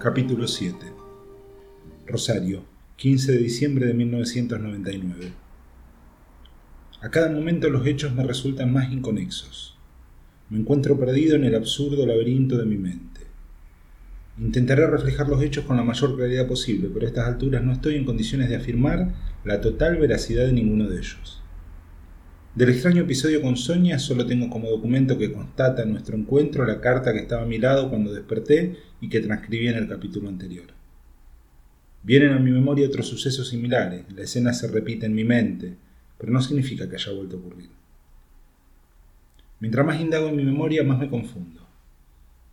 Capítulo 7 Rosario, 15 de diciembre de 1999 A cada momento los hechos me resultan más inconexos. Me encuentro perdido en el absurdo laberinto de mi mente. Intentaré reflejar los hechos con la mayor claridad posible, pero a estas alturas no estoy en condiciones de afirmar la total veracidad de ninguno de ellos. Del extraño episodio con Sonia solo tengo como documento que constata nuestro encuentro la carta que estaba a mi lado cuando desperté y que transcribí en el capítulo anterior. Vienen a mi memoria otros sucesos similares, la escena se repite en mi mente, pero no significa que haya vuelto a ocurrir. Mientras más indago en mi memoria, más me confundo.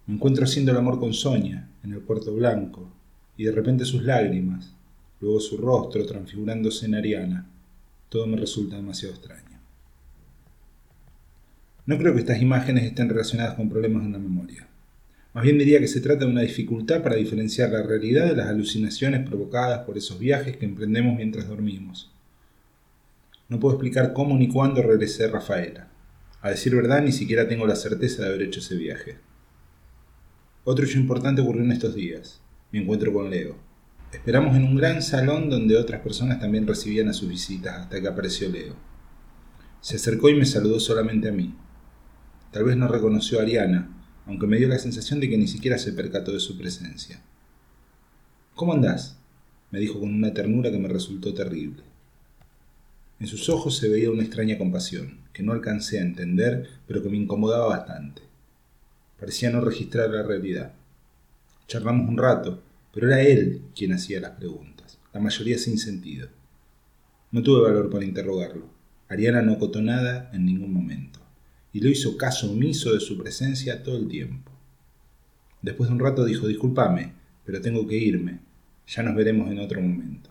Me encuentro haciendo el amor con Sonia, en el puerto blanco, y de repente sus lágrimas, luego su rostro transfigurándose en Ariana. Todo me resulta demasiado extraño. No creo que estas imágenes estén relacionadas con problemas en la memoria. Más bien diría que se trata de una dificultad para diferenciar la realidad de las alucinaciones provocadas por esos viajes que emprendemos mientras dormimos. No puedo explicar cómo ni cuándo regresé a Rafaela. A decir verdad, ni siquiera tengo la certeza de haber hecho ese viaje. Otro hecho importante ocurrió en estos días. Mi encuentro con Leo. Esperamos en un gran salón donde otras personas también recibían a sus visitas hasta que apareció Leo. Se acercó y me saludó solamente a mí. Tal vez no reconoció a Ariana, aunque me dio la sensación de que ni siquiera se percató de su presencia. ¿Cómo andás? me dijo con una ternura que me resultó terrible. En sus ojos se veía una extraña compasión, que no alcancé a entender, pero que me incomodaba bastante. Parecía no registrar la realidad. Charlamos un rato, pero era él quien hacía las preguntas, la mayoría sin sentido. No tuve valor para interrogarlo. Ariana no acotó nada en ningún momento y lo hizo caso omiso de su presencia todo el tiempo. Después de un rato dijo, discúlpame, pero tengo que irme, ya nos veremos en otro momento.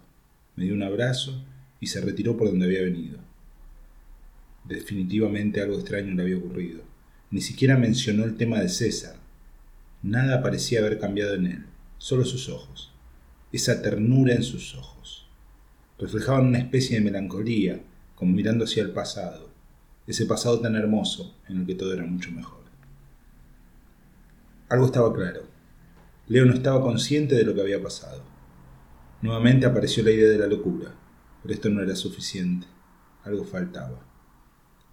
Me dio un abrazo y se retiró por donde había venido. Definitivamente algo extraño le había ocurrido. Ni siquiera mencionó el tema de César. Nada parecía haber cambiado en él, solo sus ojos, esa ternura en sus ojos. Reflejaban una especie de melancolía, como mirando hacia el pasado, ese pasado tan hermoso en el que todo era mucho mejor. Algo estaba claro. Leo no estaba consciente de lo que había pasado. Nuevamente apareció la idea de la locura, pero esto no era suficiente. Algo faltaba.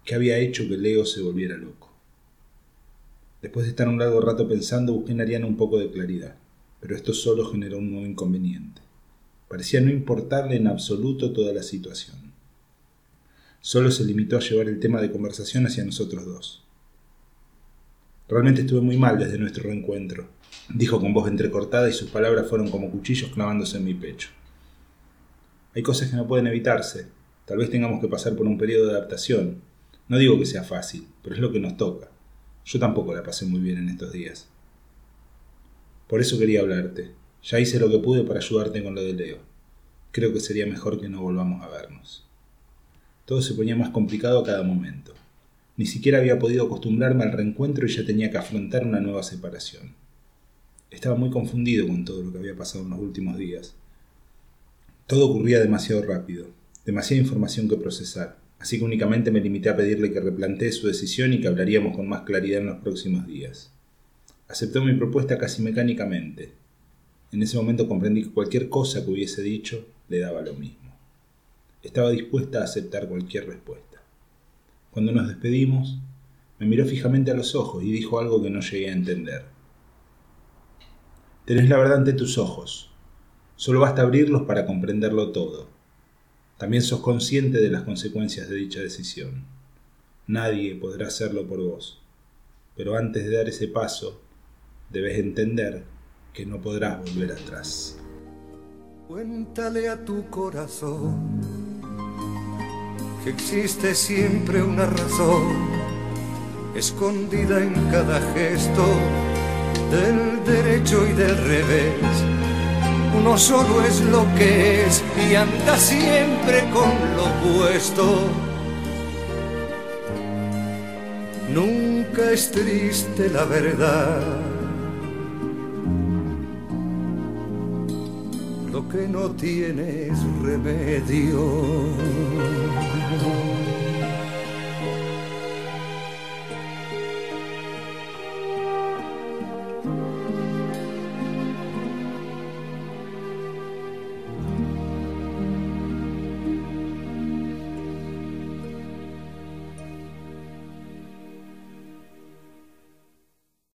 ¿Qué había hecho que Leo se volviera loco? Después de estar un largo rato pensando, busqué en Ariana un poco de claridad, pero esto solo generó un nuevo inconveniente. Parecía no importarle en absoluto toda la situación. Solo se limitó a llevar el tema de conversación hacia nosotros dos. Realmente estuve muy mal desde nuestro reencuentro, dijo con voz entrecortada y sus palabras fueron como cuchillos clavándose en mi pecho. Hay cosas que no pueden evitarse. Tal vez tengamos que pasar por un periodo de adaptación. No digo que sea fácil, pero es lo que nos toca. Yo tampoco la pasé muy bien en estos días. Por eso quería hablarte. Ya hice lo que pude para ayudarte con lo de Leo. Creo que sería mejor que no volvamos a vernos. Todo se ponía más complicado a cada momento. Ni siquiera había podido acostumbrarme al reencuentro y ya tenía que afrontar una nueva separación. Estaba muy confundido con todo lo que había pasado en los últimos días. Todo ocurría demasiado rápido, demasiada información que procesar, así que únicamente me limité a pedirle que replantee su decisión y que hablaríamos con más claridad en los próximos días. Aceptó mi propuesta casi mecánicamente. En ese momento comprendí que cualquier cosa que hubiese dicho le daba lo mismo. Estaba dispuesta a aceptar cualquier respuesta. Cuando nos despedimos, me miró fijamente a los ojos y dijo algo que no llegué a entender. Tenés la verdad ante tus ojos. Solo basta abrirlos para comprenderlo todo. También sos consciente de las consecuencias de dicha decisión. Nadie podrá hacerlo por vos. Pero antes de dar ese paso, debes entender que no podrás volver atrás. Cuéntale a tu corazón que existe siempre una razón escondida en cada gesto del derecho y del revés. Uno solo es lo que es y anda siempre con lo puesto. Nunca es triste la verdad. Lo que no tiene es remedio. Oh.